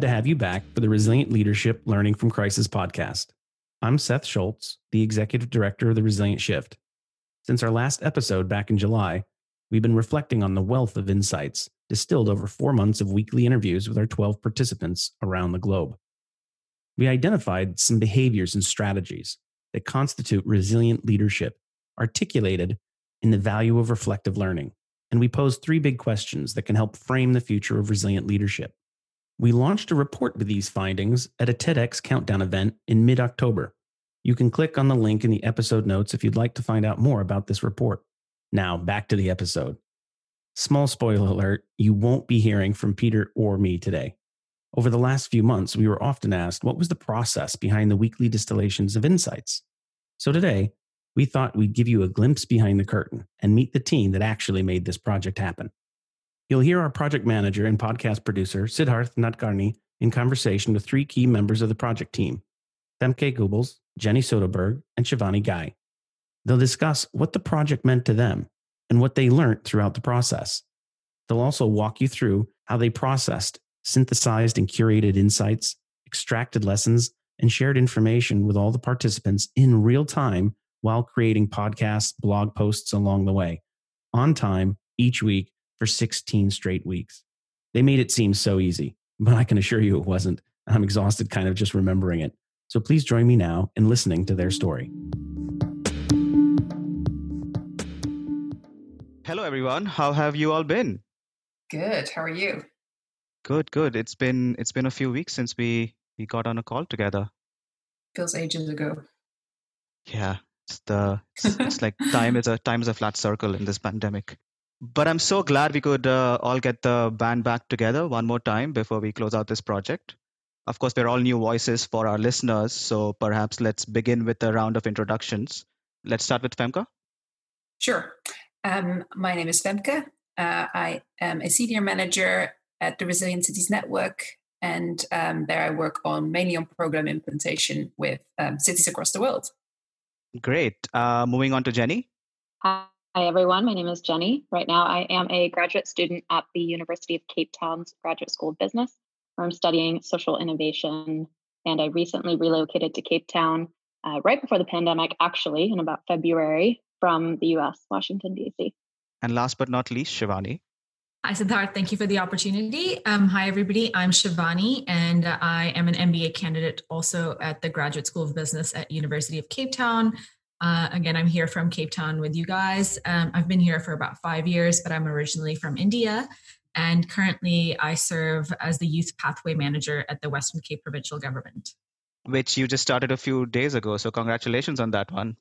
Glad to have you back for the Resilient Leadership Learning from Crisis podcast. I'm Seth Schultz, the Executive Director of the Resilience Shift. Since our last episode back in July, we've been reflecting on the wealth of insights distilled over four months of weekly interviews with our 12 participants around the globe. We identified some behaviors and strategies that constitute resilient leadership, articulated in the value of reflective learning. And we posed three big questions that can help frame the future of resilient leadership. We launched a report with these findings at a TEDx Countdown event in mid October. You can click on the link in the episode notes if you'd like to find out more about this report. Now, back to the episode. Small spoiler alert you won't be hearing from Peter or me today. Over the last few months, we were often asked what was the process behind the weekly distillations of insights. So today, we thought we'd give you a glimpse behind the curtain and meet the team that actually made this project happen. You'll hear our project manager and podcast producer, Siddharth Nadkarni, in conversation with three key members of the project team Femke Gubbels, Jenny Soderberg, and Shivani Guy. They'll discuss what the project meant to them and what they learned throughout the process. They'll also walk you through how they processed, synthesized, and curated insights, extracted lessons, and shared information with all the participants in real time while creating podcasts, blog posts along the way, on time each week for 16 straight weeks. They made it seem so easy, but I can assure you it wasn't. I'm exhausted kind of just remembering it. So please join me now in listening to their story. Hello, everyone. How have you all been? Good. How are you? Good, good. It's been it's been a few weeks since we we got on a call together. Feels ages ago. Yeah, it's the it's, it's like time is a time is a flat circle in this pandemic. But I'm so glad we could uh, all get the band back together one more time before we close out this project. Of course, we're all new voices for our listeners, so perhaps let's begin with a round of introductions. Let's start with Femke. Sure. Um, my name is Femke. Uh, I am a senior manager at the Resilient Cities Network, and um, there I work on mainly on program implementation with um, cities across the world. Great. Uh, moving on to Jenny. Hi. Hi, everyone. My name is Jenny. Right now, I am a graduate student at the University of Cape Town's Graduate School of Business, where I'm studying social innovation. And I recently relocated to Cape Town uh, right before the pandemic, actually, in about February from the US, Washington, D.C. And last but not least, Shivani. Hi, Siddharth. Thank you for the opportunity. Um, hi, everybody. I'm Shivani, and I am an MBA candidate also at the Graduate School of Business at University of Cape Town. Uh, again, I'm here from Cape Town with you guys. Um, I've been here for about five years, but I'm originally from India. And currently, I serve as the Youth Pathway Manager at the Western Cape Provincial Government. Which you just started a few days ago. So, congratulations on that one.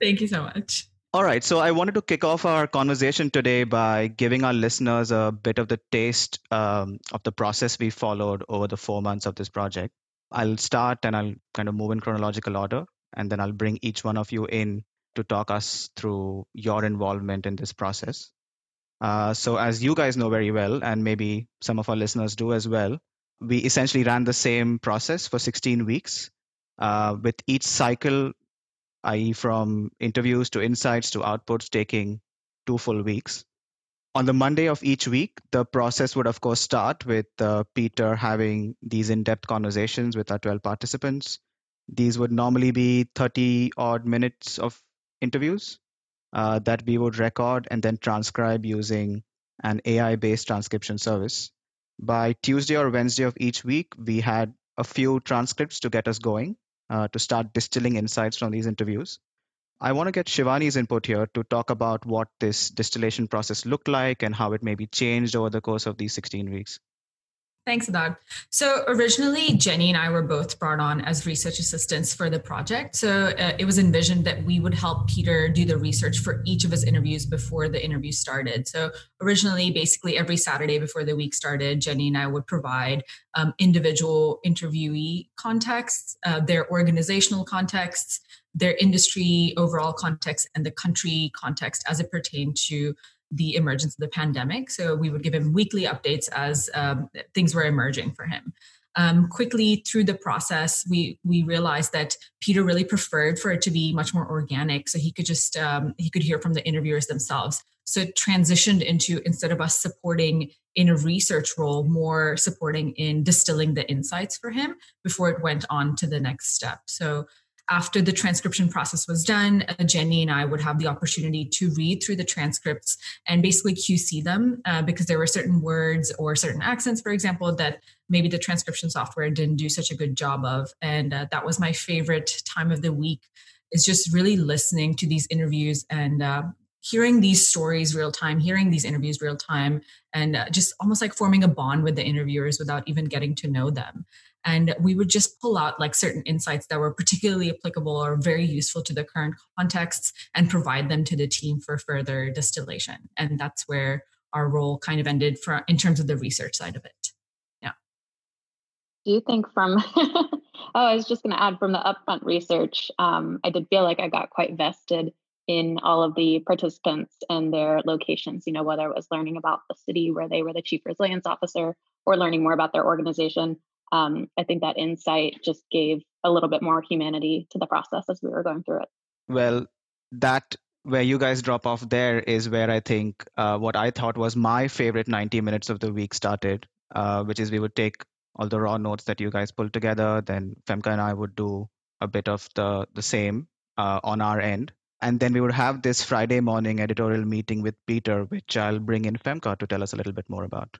Thank you so much. All right. So, I wanted to kick off our conversation today by giving our listeners a bit of the taste um, of the process we followed over the four months of this project. I'll start and I'll kind of move in chronological order and then I'll bring each one of you in to talk us through your involvement in this process. Uh, so, as you guys know very well, and maybe some of our listeners do as well, we essentially ran the same process for 16 weeks, uh, with each cycle, i.e., from interviews to insights to outputs, taking two full weeks. On the Monday of each week, the process would, of course, start with uh, Peter having these in depth conversations with our 12 participants. These would normally be 30 odd minutes of interviews uh, that we would record and then transcribe using an AI based transcription service. By Tuesday or Wednesday of each week, we had a few transcripts to get us going uh, to start distilling insights from these interviews. I want to get Shivani's input here to talk about what this distillation process looked like and how it maybe changed over the course of these 16 weeks. Thanks, Adad. So originally, Jenny and I were both brought on as research assistants for the project. So uh, it was envisioned that we would help Peter do the research for each of his interviews before the interview started. So originally, basically every Saturday before the week started, Jenny and I would provide um, individual interviewee contexts, uh, their organizational contexts, their industry overall context, and the country context as it pertained to the emergence of the pandemic. So we would give him weekly updates as um, things were emerging for him. um, quickly through the process, we we realized that Peter really preferred for it to be much more organic, so he could just um, he could hear from the interviewers themselves. So it transitioned into instead of us supporting in a research role, more supporting in distilling the insights for him before it went on to the next step. So after the transcription process was done, uh, Jenny and I would have the opportunity to read through the transcripts and basically QC them uh, because there were certain words or certain accents, for example, that maybe the transcription software didn't do such a good job of. And uh, that was my favorite time of the week is just really listening to these interviews and uh, hearing these stories real time, hearing these interviews real time, and uh, just almost like forming a bond with the interviewers without even getting to know them and we would just pull out like certain insights that were particularly applicable or very useful to the current contexts and provide them to the team for further distillation. And that's where our role kind of ended for in terms of the research side of it. Yeah. Do you think from oh i was just going to add from the upfront research um, i did feel like i got quite vested in all of the participants and their locations you know whether it was learning about the city where they were the chief resilience officer or learning more about their organization um, I think that insight just gave a little bit more humanity to the process as we were going through it. Well, that where you guys drop off there is where I think uh, what I thought was my favorite 90 minutes of the week started, uh, which is we would take all the raw notes that you guys pulled together. Then Femke and I would do a bit of the, the same uh, on our end. And then we would have this Friday morning editorial meeting with Peter, which I'll bring in Femke to tell us a little bit more about.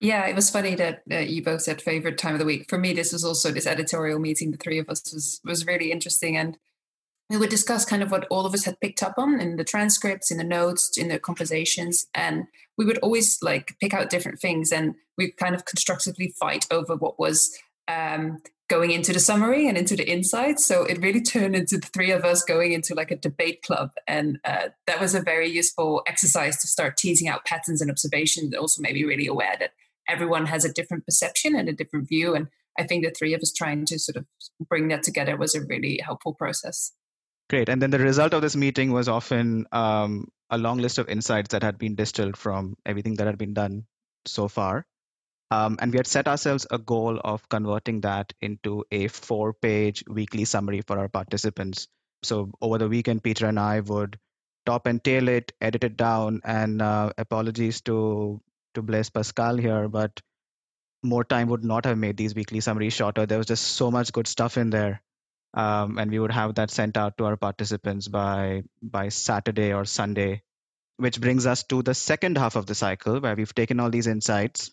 Yeah, it was funny that uh, you both said favorite time of the week. For me, this was also this editorial meeting. The three of us was was really interesting, and we would discuss kind of what all of us had picked up on in the transcripts, in the notes, in the conversations, and we would always like pick out different things, and we kind of constructively fight over what was um, going into the summary and into the insights. So it really turned into the three of us going into like a debate club. And uh, that was a very useful exercise to start teasing out patterns and observations, and also maybe really aware that everyone has a different perception and a different view. And I think the three of us trying to sort of bring that together was a really helpful process. Great. And then the result of this meeting was often um, a long list of insights that had been distilled from everything that had been done so far. Um, and we had set ourselves a goal of converting that into a four page weekly summary for our participants. So over the weekend, Peter and I would top and tail it, edit it down, and uh, apologies to to Blaise Pascal here, but more time would not have made these weekly summaries shorter. There was just so much good stuff in there. Um, and we would have that sent out to our participants by by Saturday or Sunday, which brings us to the second half of the cycle where we've taken all these insights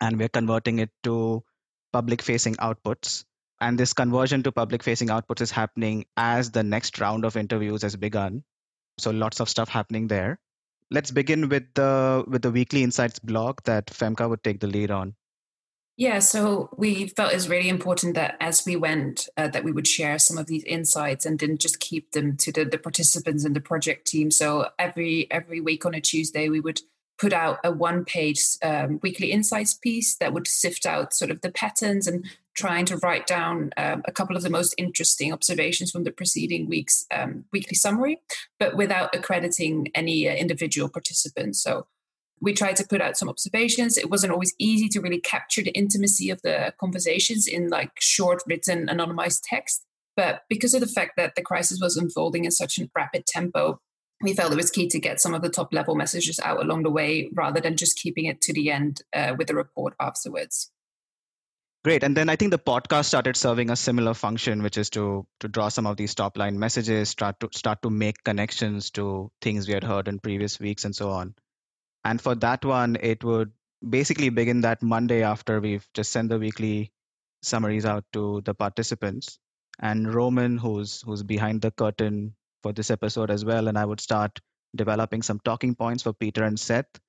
and we're converting it to public facing outputs. And this conversion to public facing outputs is happening as the next round of interviews has begun. So lots of stuff happening there let's begin with the with the weekly insights blog that Femke would take the lead on. Yeah, so we felt it was really important that as we went, uh, that we would share some of these insights and didn't just keep them to the, the participants and the project team. So every every week on a Tuesday, we would put out a one page um, weekly insights piece that would sift out sort of the patterns and trying to write down um, a couple of the most interesting observations from the preceding week's um, weekly summary, but without accrediting any uh, individual participants. So we tried to put out some observations. It wasn't always easy to really capture the intimacy of the conversations in like short, written, anonymized text. But because of the fact that the crisis was unfolding in such a rapid tempo, we felt it was key to get some of the top level messages out along the way rather than just keeping it to the end uh, with the report afterwards. Great. And then I think the podcast started serving a similar function, which is to to draw some of these top line messages, start to start to make connections to things we had heard in previous weeks and so on. And for that one, it would basically begin that Monday after we've just sent the weekly summaries out to the participants. And Roman, who's who's behind the curtain for this episode as well, and I would start developing some talking points for Peter and Seth.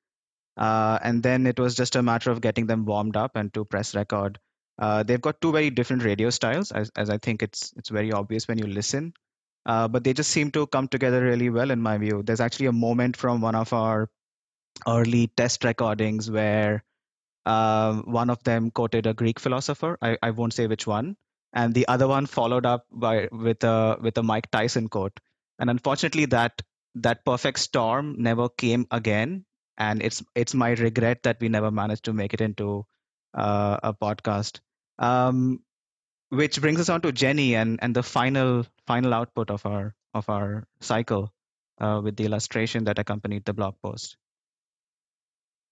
Uh, and then it was just a matter of getting them warmed up and to press record. Uh, they've got two very different radio styles, as, as I think it's it's very obvious when you listen. Uh, but they just seem to come together really well, in my view. There's actually a moment from one of our early test recordings where uh, one of them quoted a Greek philosopher. I, I won't say which one, and the other one followed up by with a with a Mike Tyson quote. And unfortunately, that that perfect storm never came again, and it's it's my regret that we never managed to make it into uh, a podcast. Um, which brings us on to Jenny and, and the final final output of our of our cycle uh, with the illustration that accompanied the blog post.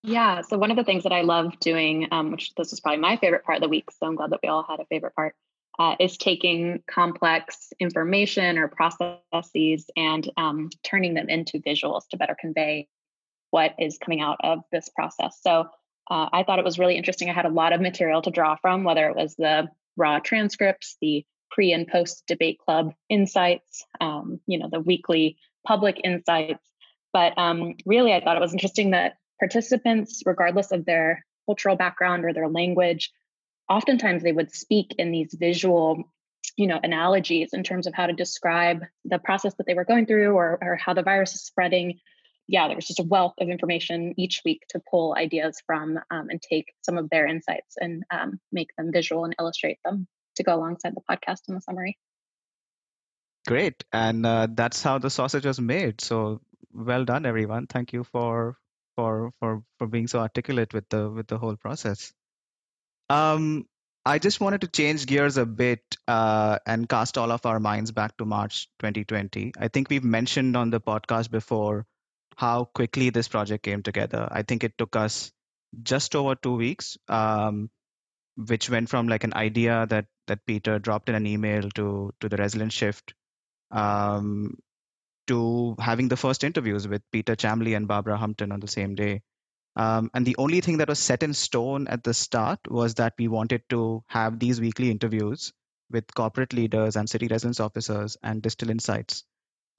Yeah, so one of the things that I love doing, um, which this is probably my favorite part of the week, so I'm glad that we all had a favorite part, uh, is taking complex information or processes and um, turning them into visuals to better convey what is coming out of this process. So uh, I thought it was really interesting. I had a lot of material to draw from, whether it was the raw transcripts, the pre and post debate club insights, um, you know, the weekly public insights. But um, really, I thought it was interesting that participants, regardless of their cultural background or their language, oftentimes they would speak in these visual you know analogies in terms of how to describe the process that they were going through or, or how the virus is spreading. Yeah there was just a wealth of information each week to pull ideas from um, and take some of their insights and um, make them visual and illustrate them to go alongside the podcast and the summary. Great and uh, that's how the sausage was made. So well done everyone. Thank you for for for for being so articulate with the with the whole process um I just wanted to change gears a bit uh, and cast all of our minds back to March 2020. I think we've mentioned on the podcast before how quickly this project came together. I think it took us just over two weeks, um, which went from like an idea that that Peter dropped in an email to to the Resilience Shift, um, to having the first interviews with Peter Chamley and Barbara Humpton on the same day. Um, and the only thing that was set in stone at the start was that we wanted to have these weekly interviews with corporate leaders and city resilience officers and distill insights.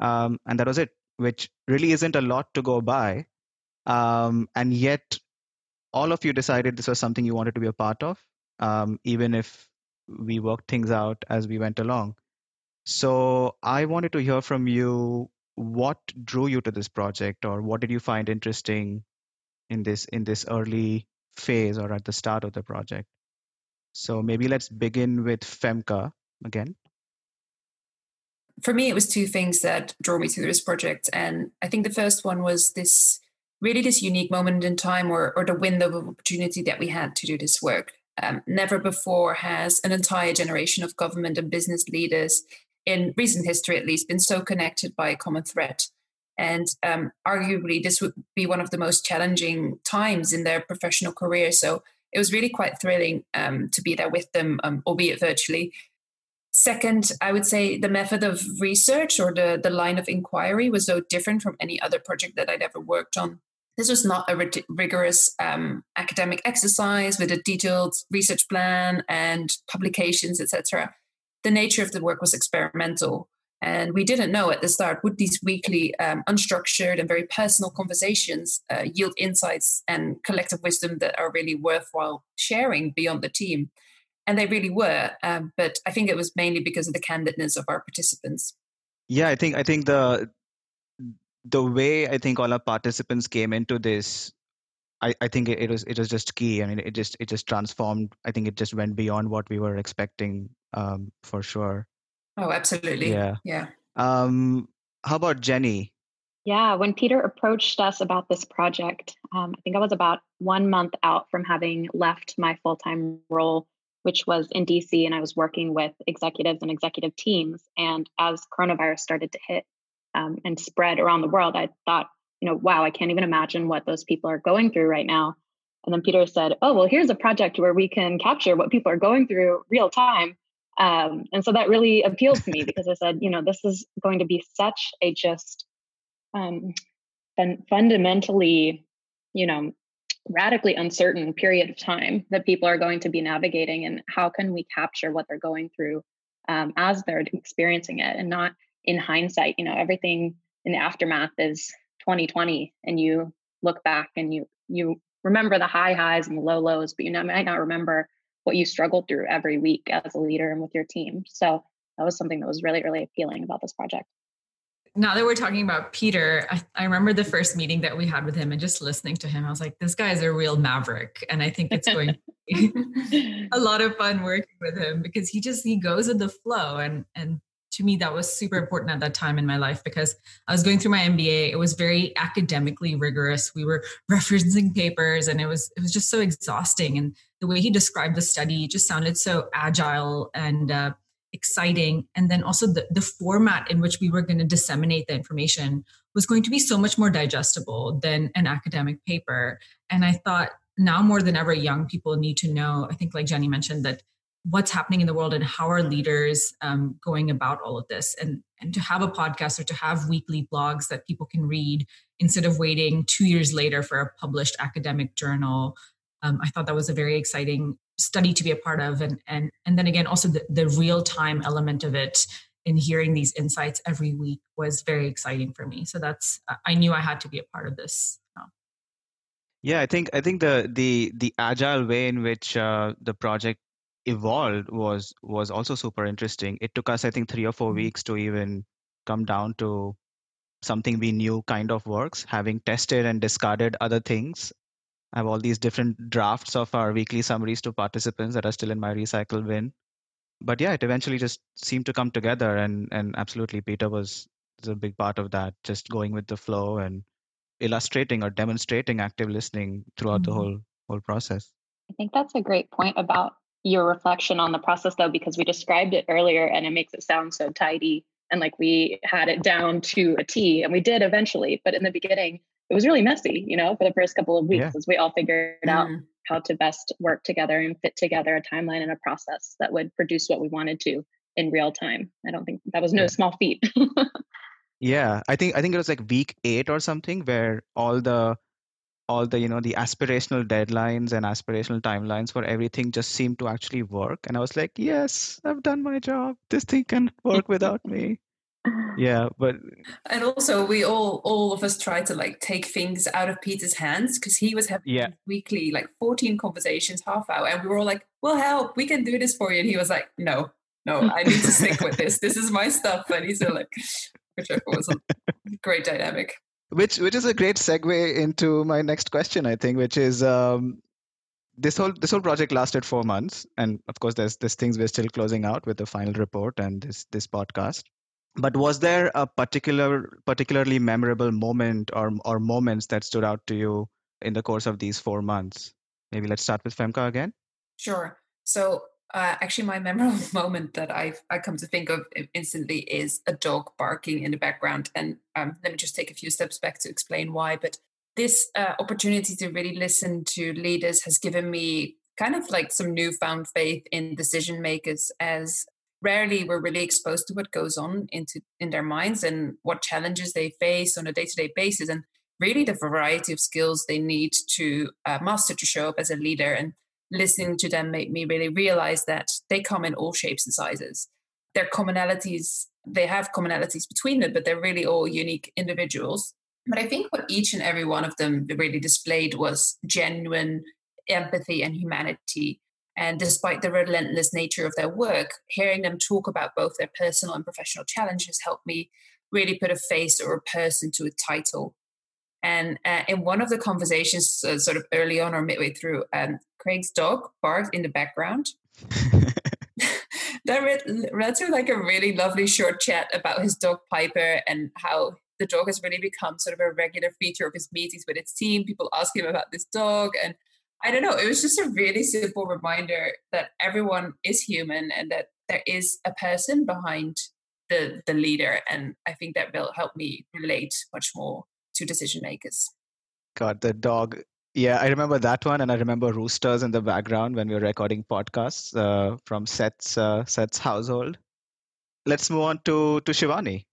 Um, and that was it which really isn't a lot to go by. Um, and yet, all of you decided this was something you wanted to be a part of, um, even if we worked things out as we went along. So, I wanted to hear from you what drew you to this project, or what did you find interesting in this in this early phase or at the start of the project. So maybe let's begin with Femke again for me, it was two things that drew me to this project. And I think the first one was this really this unique moment in time or, or the window of opportunity that we had to do this work. Um, never before has an entire generation of government and business leaders, in recent history at least, been so connected by a common threat. And um, arguably, this would be one of the most challenging times in their professional career. So it was really quite thrilling um, to be there with them, um, albeit virtually, Second, I would say the method of research or the, the line of inquiry was so different from any other project that I'd ever worked on. This was not a rigorous um, academic exercise with a detailed research plan and publications, etc. The nature of the work was experimental. And we didn't know at the start would these weekly, um, unstructured, and very personal conversations uh, yield insights and collective wisdom that are really worthwhile sharing beyond the team and they really were. Um, but I think it was mainly because of the candidness of our participants. Yeah, I think I think the the way I think all our participants came into this, I, I think it, it was it was just key. I mean, it just it just transformed. I think it just went beyond what we were expecting, um, for sure. Oh, absolutely. Yeah, yeah. Um, how about Jenny? Yeah, when Peter approached us about this project, um, I think I was about one month out from having left my full time role which was in DC, and I was working with executives and executive teams. And as coronavirus started to hit um, and spread around the world, I thought, you know, wow, I can't even imagine what those people are going through right now. And then Peter said, oh, well, here's a project where we can capture what people are going through real time. Um, and so that really appealed to me because I said, you know, this is going to be such a just um, fun- fundamentally, you know, radically uncertain period of time that people are going to be navigating and how can we capture what they're going through um, as they're experiencing it and not in hindsight you know everything in the aftermath is 2020 and you look back and you you remember the high highs and the low lows but you might not remember what you struggled through every week as a leader and with your team so that was something that was really really appealing about this project now that we're talking about Peter, I, I, remember the first meeting that we had with him and just listening to him, I was like, this guy is a real maverick. And I think it's going to be a lot of fun working with him because he just he goes with the flow. And and to me, that was super important at that time in my life because I was going through my MBA. It was very academically rigorous. We were referencing papers and it was it was just so exhausting. And the way he described the study just sounded so agile and uh, exciting. And then also the, the format in which we were going to disseminate the information was going to be so much more digestible than an academic paper. And I thought now more than ever, young people need to know, I think like Jenny mentioned, that what's happening in the world and how are leaders um, going about all of this and and to have a podcast or to have weekly blogs that people can read instead of waiting two years later for a published academic journal um, i thought that was a very exciting study to be a part of and and and then again also the, the real time element of it in hearing these insights every week was very exciting for me so that's i knew i had to be a part of this yeah i think i think the the the agile way in which uh, the project evolved was was also super interesting. It took us, I think, three or four mm-hmm. weeks to even come down to something we knew kind of works, having tested and discarded other things. I have all these different drafts of our weekly summaries to participants that are still in my recycle bin. But yeah, it eventually just seemed to come together and and absolutely Peter was, was a big part of that, just going with the flow and illustrating or demonstrating active listening throughout mm-hmm. the whole whole process. I think that's a great point about your reflection on the process though because we described it earlier and it makes it sound so tidy and like we had it down to a T and we did eventually but in the beginning it was really messy you know for the first couple of weeks yeah. as we all figured mm. out how to best work together and fit together a timeline and a process that would produce what we wanted to in real time i don't think that was no yeah. small feat yeah i think i think it was like week 8 or something where all the all the you know the aspirational deadlines and aspirational timelines for everything just seemed to actually work and i was like yes i've done my job this thing can work without me yeah but and also we all all of us tried to like take things out of peter's hands because he was having yeah. weekly like 14 conversations half hour and we were all like we'll help we can do this for you. And he was like no no i need to stick with this. This is my stuff. And he's like which i thought was a great dynamic. Which which is a great segue into my next question i think which is um, this whole this whole project lasted four months and of course there's there's things we're still closing out with the final report and this this podcast but was there a particular particularly memorable moment or or moments that stood out to you in the course of these four months maybe let's start with femke again sure so uh, actually, my memorable moment that I've I come to think of instantly is a dog barking in the background. And um, let me just take a few steps back to explain why. But this uh, opportunity to really listen to leaders has given me kind of like some newfound faith in decision makers as rarely we're really exposed to what goes on into in their minds and what challenges they face on a day-to-day basis and really the variety of skills they need to uh, master to show up as a leader and listening to them made me really realize that they come in all shapes and sizes. Their commonalities, they have commonalities between them, but they're really all unique individuals. But I think what each and every one of them really displayed was genuine empathy and humanity. And despite the relentless nature of their work, hearing them talk about both their personal and professional challenges helped me really put a face or a person to a title. And uh, in one of the conversations, uh, sort of early on or midway through, um, Craig's dog barked in the background. that read, read like a really lovely short chat about his dog Piper and how the dog has really become sort of a regular feature of his meetings with its team. People ask him about this dog. And I don't know, it was just a really simple reminder that everyone is human and that there is a person behind the, the leader. And I think that will help me relate much more to decision makers. God, the dog. Yeah, I remember that one, and I remember roosters in the background when we were recording podcasts uh, from Seth's uh, Seth's household. Let's move on to to Shivani.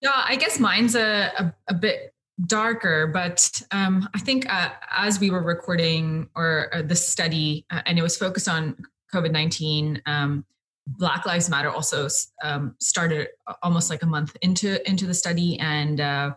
Yeah, I guess mine's a a, a bit darker, but um, I think uh, as we were recording or, or the study, uh, and it was focused on COVID nineteen. Um, Black Lives Matter also um, started almost like a month into into the study, and uh,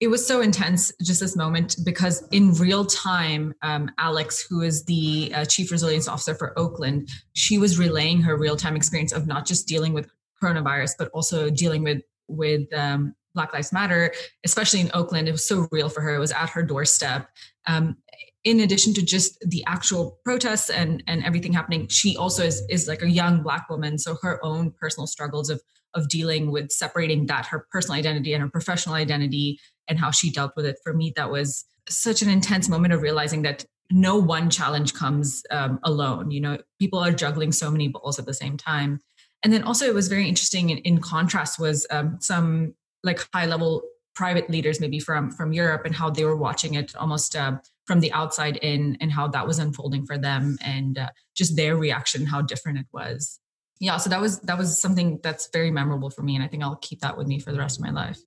it was so intense just this moment because in real time um, alex who is the uh, chief resilience officer for oakland she was relaying her real time experience of not just dealing with coronavirus but also dealing with with um, black lives matter especially in oakland it was so real for her it was at her doorstep um, in addition to just the actual protests and and everything happening she also is is like a young black woman so her own personal struggles of of dealing with separating that her personal identity and her professional identity and how she dealt with it for me that was such an intense moment of realizing that no one challenge comes um, alone. You know, people are juggling so many balls at the same time. And then also, it was very interesting. In, in contrast, was um, some like high level private leaders, maybe from from Europe, and how they were watching it almost uh, from the outside in, and how that was unfolding for them, and uh, just their reaction, how different it was. Yeah, so that was that was something that's very memorable for me, and I think I'll keep that with me for the rest of my life.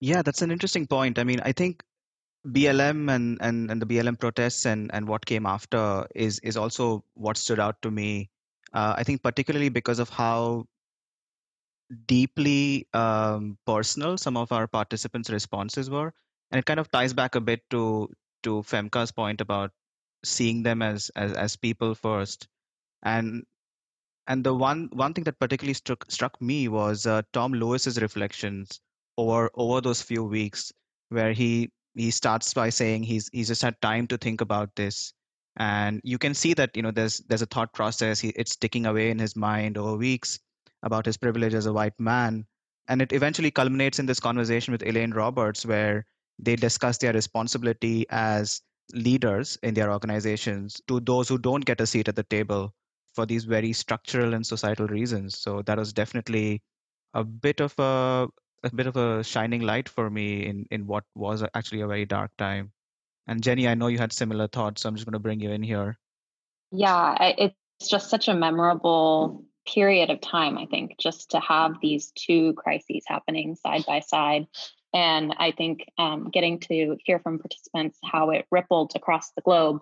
Yeah, that's an interesting point. I mean, I think BLM and, and, and the BLM protests and, and what came after is is also what stood out to me. Uh, I think particularly because of how deeply um, personal some of our participants' responses were, and it kind of ties back a bit to to Femke's point about seeing them as as, as people first, and and the one one thing that particularly struck struck me was uh, Tom Lewis's reflections over over those few weeks, where he he starts by saying he's he's just had time to think about this. And you can see that you know there's there's a thought process he, it's ticking away in his mind over weeks about his privilege as a white man and it eventually culminates in this conversation with elaine roberts where they discuss their responsibility as leaders in their organizations to those who don't get a seat at the table for these very structural and societal reasons so that was definitely a bit of a a bit of a shining light for me in in what was actually a very dark time. And Jenny, I know you had similar thoughts, so I'm just going to bring you in here. Yeah, it's just such a memorable period of time. I think just to have these two crises happening side by side, and I think um, getting to hear from participants how it rippled across the globe.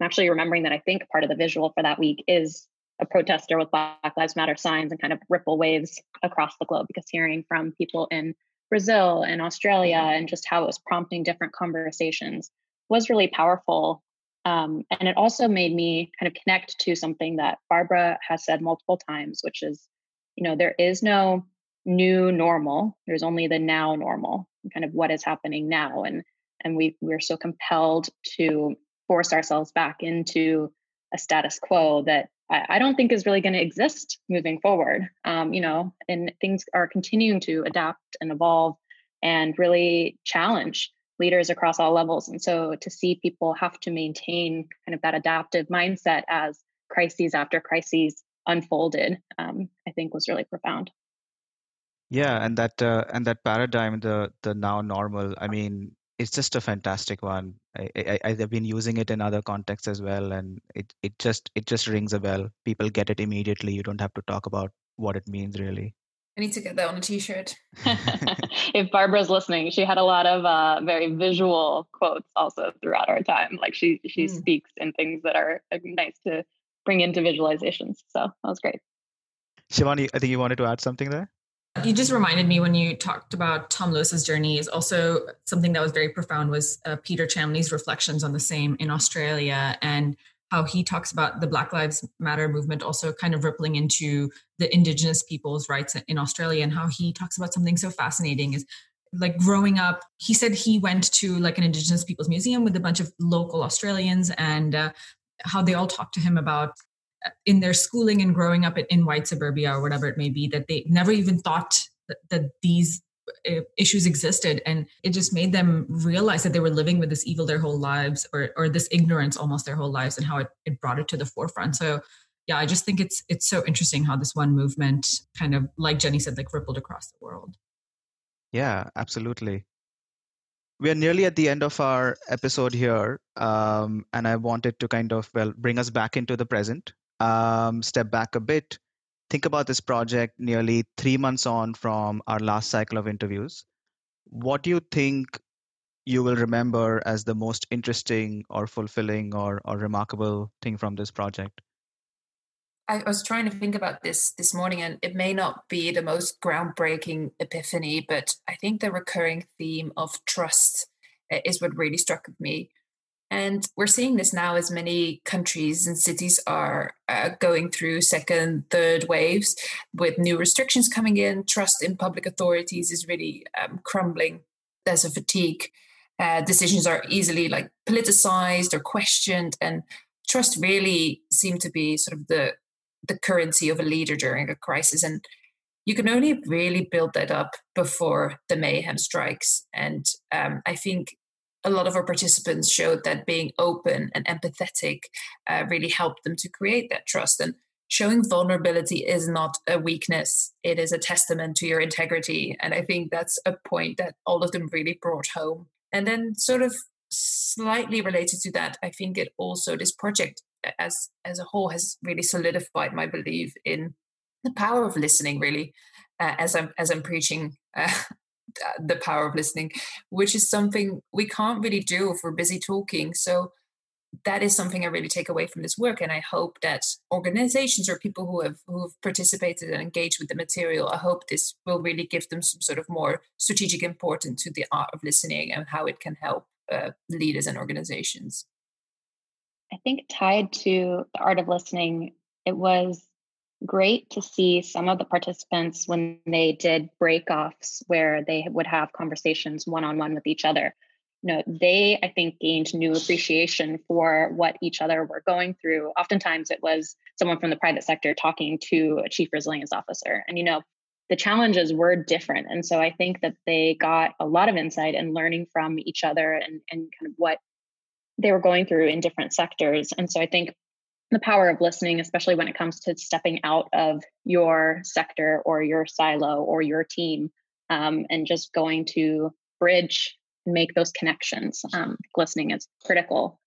I'm actually remembering that I think part of the visual for that week is a protester with Black Lives Matter signs and kind of ripple waves across the globe because hearing from people in Brazil and Australia and just how it was prompting different conversations was really powerful. Um, and it also made me kind of connect to something that Barbara has said multiple times, which is, you know, there is no new normal. There's only the now normal, kind of what is happening now. And and we we're so compelled to force ourselves back into a status quo that I, I don't think is really going to exist moving forward. Um, you know, and things are continuing to adapt and evolve and really challenge leaders across all levels. And so to see people have to maintain kind of that adaptive mindset as crises after crises unfolded, um, I think was really profound. Yeah, and that uh, and that paradigm, the the now normal. I mean, it's just a fantastic one. I, I have been using it in other contexts as well, and it it just it just rings a bell. People get it immediately. You don't have to talk about what it means really. I need to get that on a t-shirt. if Barbara's listening, she had a lot of uh, very visual quotes also throughout our time. Like she she mm. speaks in things that are uh, nice to bring into visualizations. So that was great. Shivani, I think you wanted to add something there. You just reminded me when you talked about Tom Lewis's journey is also something that was very profound was uh, Peter Chamley's reflections on the same in Australia and how he talks about the Black Lives Matter movement also kind of rippling into the indigenous people's rights in Australia and how he talks about something so fascinating is like growing up he said he went to like an indigenous people's museum with a bunch of local Australians and uh, how they all talked to him about in their schooling and growing up in white suburbia or whatever it may be that they never even thought that, that these uh, issues existed and it just made them realize that they were living with this evil their whole lives or or this ignorance almost their whole lives and how it, it brought it to the forefront. So yeah i just think it's it's so interesting how this one movement kind of like jenny said like rippled across the world. Yeah absolutely. We are nearly at the end of our episode here um, and i wanted to kind of well bring us back into the present um, step back a bit, think about this project nearly three months on from our last cycle of interviews. What do you think you will remember as the most interesting or fulfilling or, or remarkable thing from this project? I was trying to think about this this morning, and it may not be the most groundbreaking epiphany, but I think the recurring theme of trust eh, is what really struck me. And we're seeing this now as many countries and cities are uh, going through second, third waves with new restrictions coming in. Trust in public authorities is really um, crumbling. There's a fatigue. Uh, decisions are easily like politicized or questioned, and trust really seemed to be sort of the the currency of a leader during a crisis. And you can only really build that up before the mayhem strikes. And um, I think a lot of our participants showed that being open and empathetic uh, really helped them to create that trust. And showing vulnerability is not a weakness, it is a testament to your integrity. And I think that's a point that all of them really brought home. And then, sort of slightly related to that, I think it also, this project as, as a whole has really solidified my belief in the power of listening, really. Uh, as I'm as I'm preaching uh, the power of listening, which is something we can't really do if we're busy talking. So that is something I really take away from this work, and I hope that organizations or people who have who have participated and engaged with the material, I hope this will really give them some sort of more strategic importance to the art of listening and how it can help uh, leaders and organizations. I think tied to the art of listening, it was great to see some of the participants when they did break-offs where they would have conversations one-on-one with each other. You know they i think gained new appreciation for what each other were going through. Oftentimes it was someone from the private sector talking to a chief resilience officer. And you know the challenges were different. And so i think that they got a lot of insight and learning from each other and, and kind of what they were going through in different sectors. And so i think the power of listening, especially when it comes to stepping out of your sector or your silo or your team, um, and just going to bridge and make those connections. Um, listening is critical.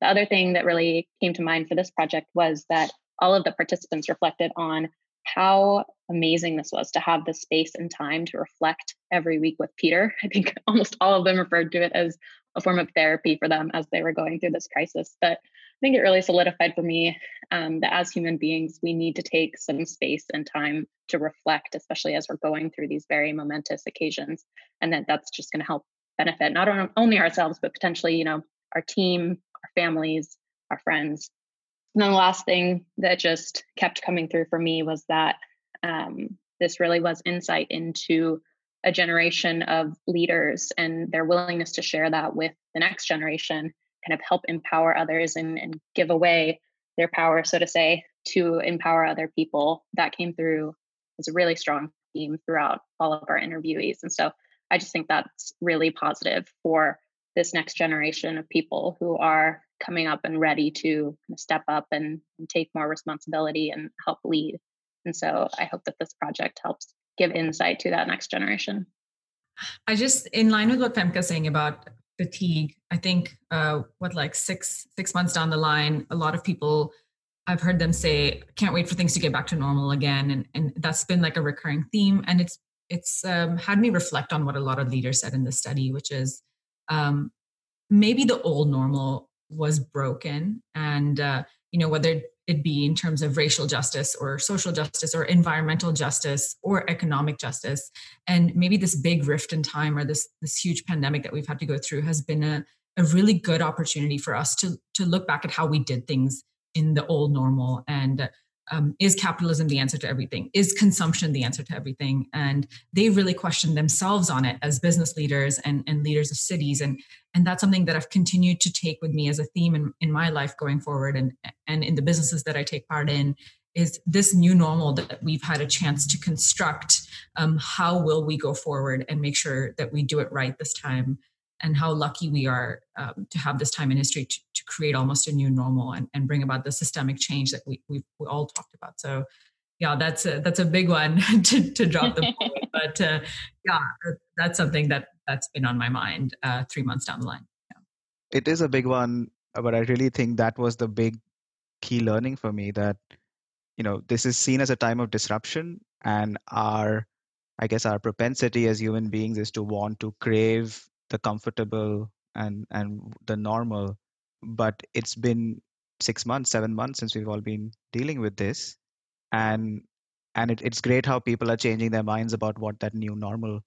The other thing that really came to mind for this project was that all of the participants reflected on how amazing this was to have the space and time to reflect every week with Peter. I think almost all of them referred to it as a form of therapy for them as they were going through this crisis. But I think it really solidified for me um, that as human beings, we need to take some space and time to reflect, especially as we're going through these very momentous occasions, and that that's just going to help benefit not only ourselves but potentially, you know, our team, our families, our friends. And then the last thing that just kept coming through for me was that um, this really was insight into a generation of leaders and their willingness to share that with the next generation kind of help empower others and, and give away their power, so to say, to empower other people. That came through as a really strong theme throughout all of our interviewees. And so I just think that's really positive for this next generation of people who are coming up and ready to step up and, and take more responsibility and help lead. And so I hope that this project helps give insight to that next generation. I just, in line with what Femke's saying about fatigue. I think uh, what like six six months down the line, a lot of people I've heard them say, "Can't wait for things to get back to normal again," and and that's been like a recurring theme, and it's it's um, had me reflect on what a lot of leaders said in the study, which is um, maybe the old normal was broken, and uh, you know whether it be in terms of racial justice or social justice or environmental justice or economic justice. And maybe this big rift in time or this this huge pandemic that we've had to go through has been a, a really good opportunity for us to to look back at how we did things in the old normal and um, is capitalism the answer to everything? Is consumption the answer to everything? And they really questioned themselves on it as business leaders and, and leaders of cities. And, and that's something that I've continued to take with me as a theme in, in my life going forward and, and in the businesses that I take part in is this new normal that we've had a chance to construct. Um, how will we go forward and make sure that we do it right this time? And how lucky we are um, to have this time in history to, to create almost a new normal and, and bring about the systemic change that we, we, we all talked about. So yeah, that's a, that's a big one to, to drop the point. but uh, yeah, that's something that that's been on my mind uh, three months down the line. Yeah. It is a big one, but I really think that was the big key learning for me that, you know, this is seen as a time of disruption and our, I guess our propensity as human beings is to want to crave the comfortable and and the normal but it's been six months seven months since we've all been dealing with this. And and it, it's great how people are changing their minds about what that new normal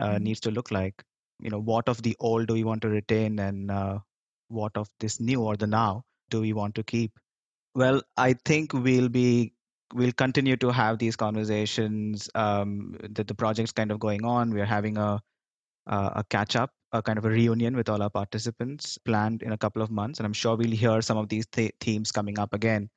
uh, mm-hmm. needs to look like. You know what of the old do we want to retain and uh, what of this new or the now do we want to keep? Well i think we'll be we'll continue to have these conversations um, that the project's kind of going on. We're having a uh, a catch up a kind of a reunion with all our participants planned in a couple of months. And I'm sure we'll hear some of these th- themes coming up again.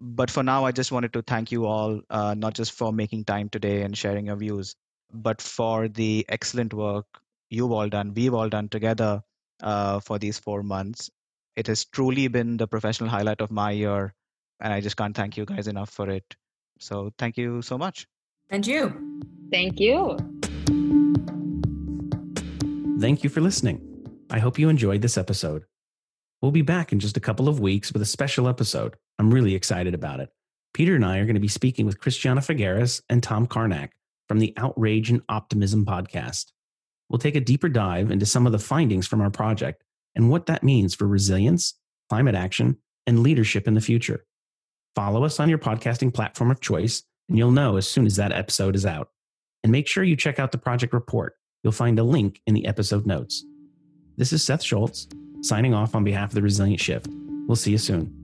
But for now, I just wanted to thank you all, uh, not just for making time today and sharing your views, but for the excellent work you've all done, we've all done together uh, for these four months. It has truly been the professional highlight of my year, and I just can't thank you guys enough for it. So thank you so much. And you. Thank you. Thank you for listening. I hope you enjoyed this episode. We'll be back in just a couple of weeks with a special episode. I'm really excited about it. Peter and I are going to be speaking with Christiana Figueres and Tom Carnac from the Outrage and Optimism podcast. We'll take a deeper dive into some of the findings from our project and what that means for resilience, climate action, and leadership in the future. Follow us on your podcasting platform of choice, and you'll know as soon as that episode is out. And make sure you check out the project report. You'll find a link in the episode notes. This is Seth Schultz, signing off on behalf of the Resilience Shift. We'll see you soon.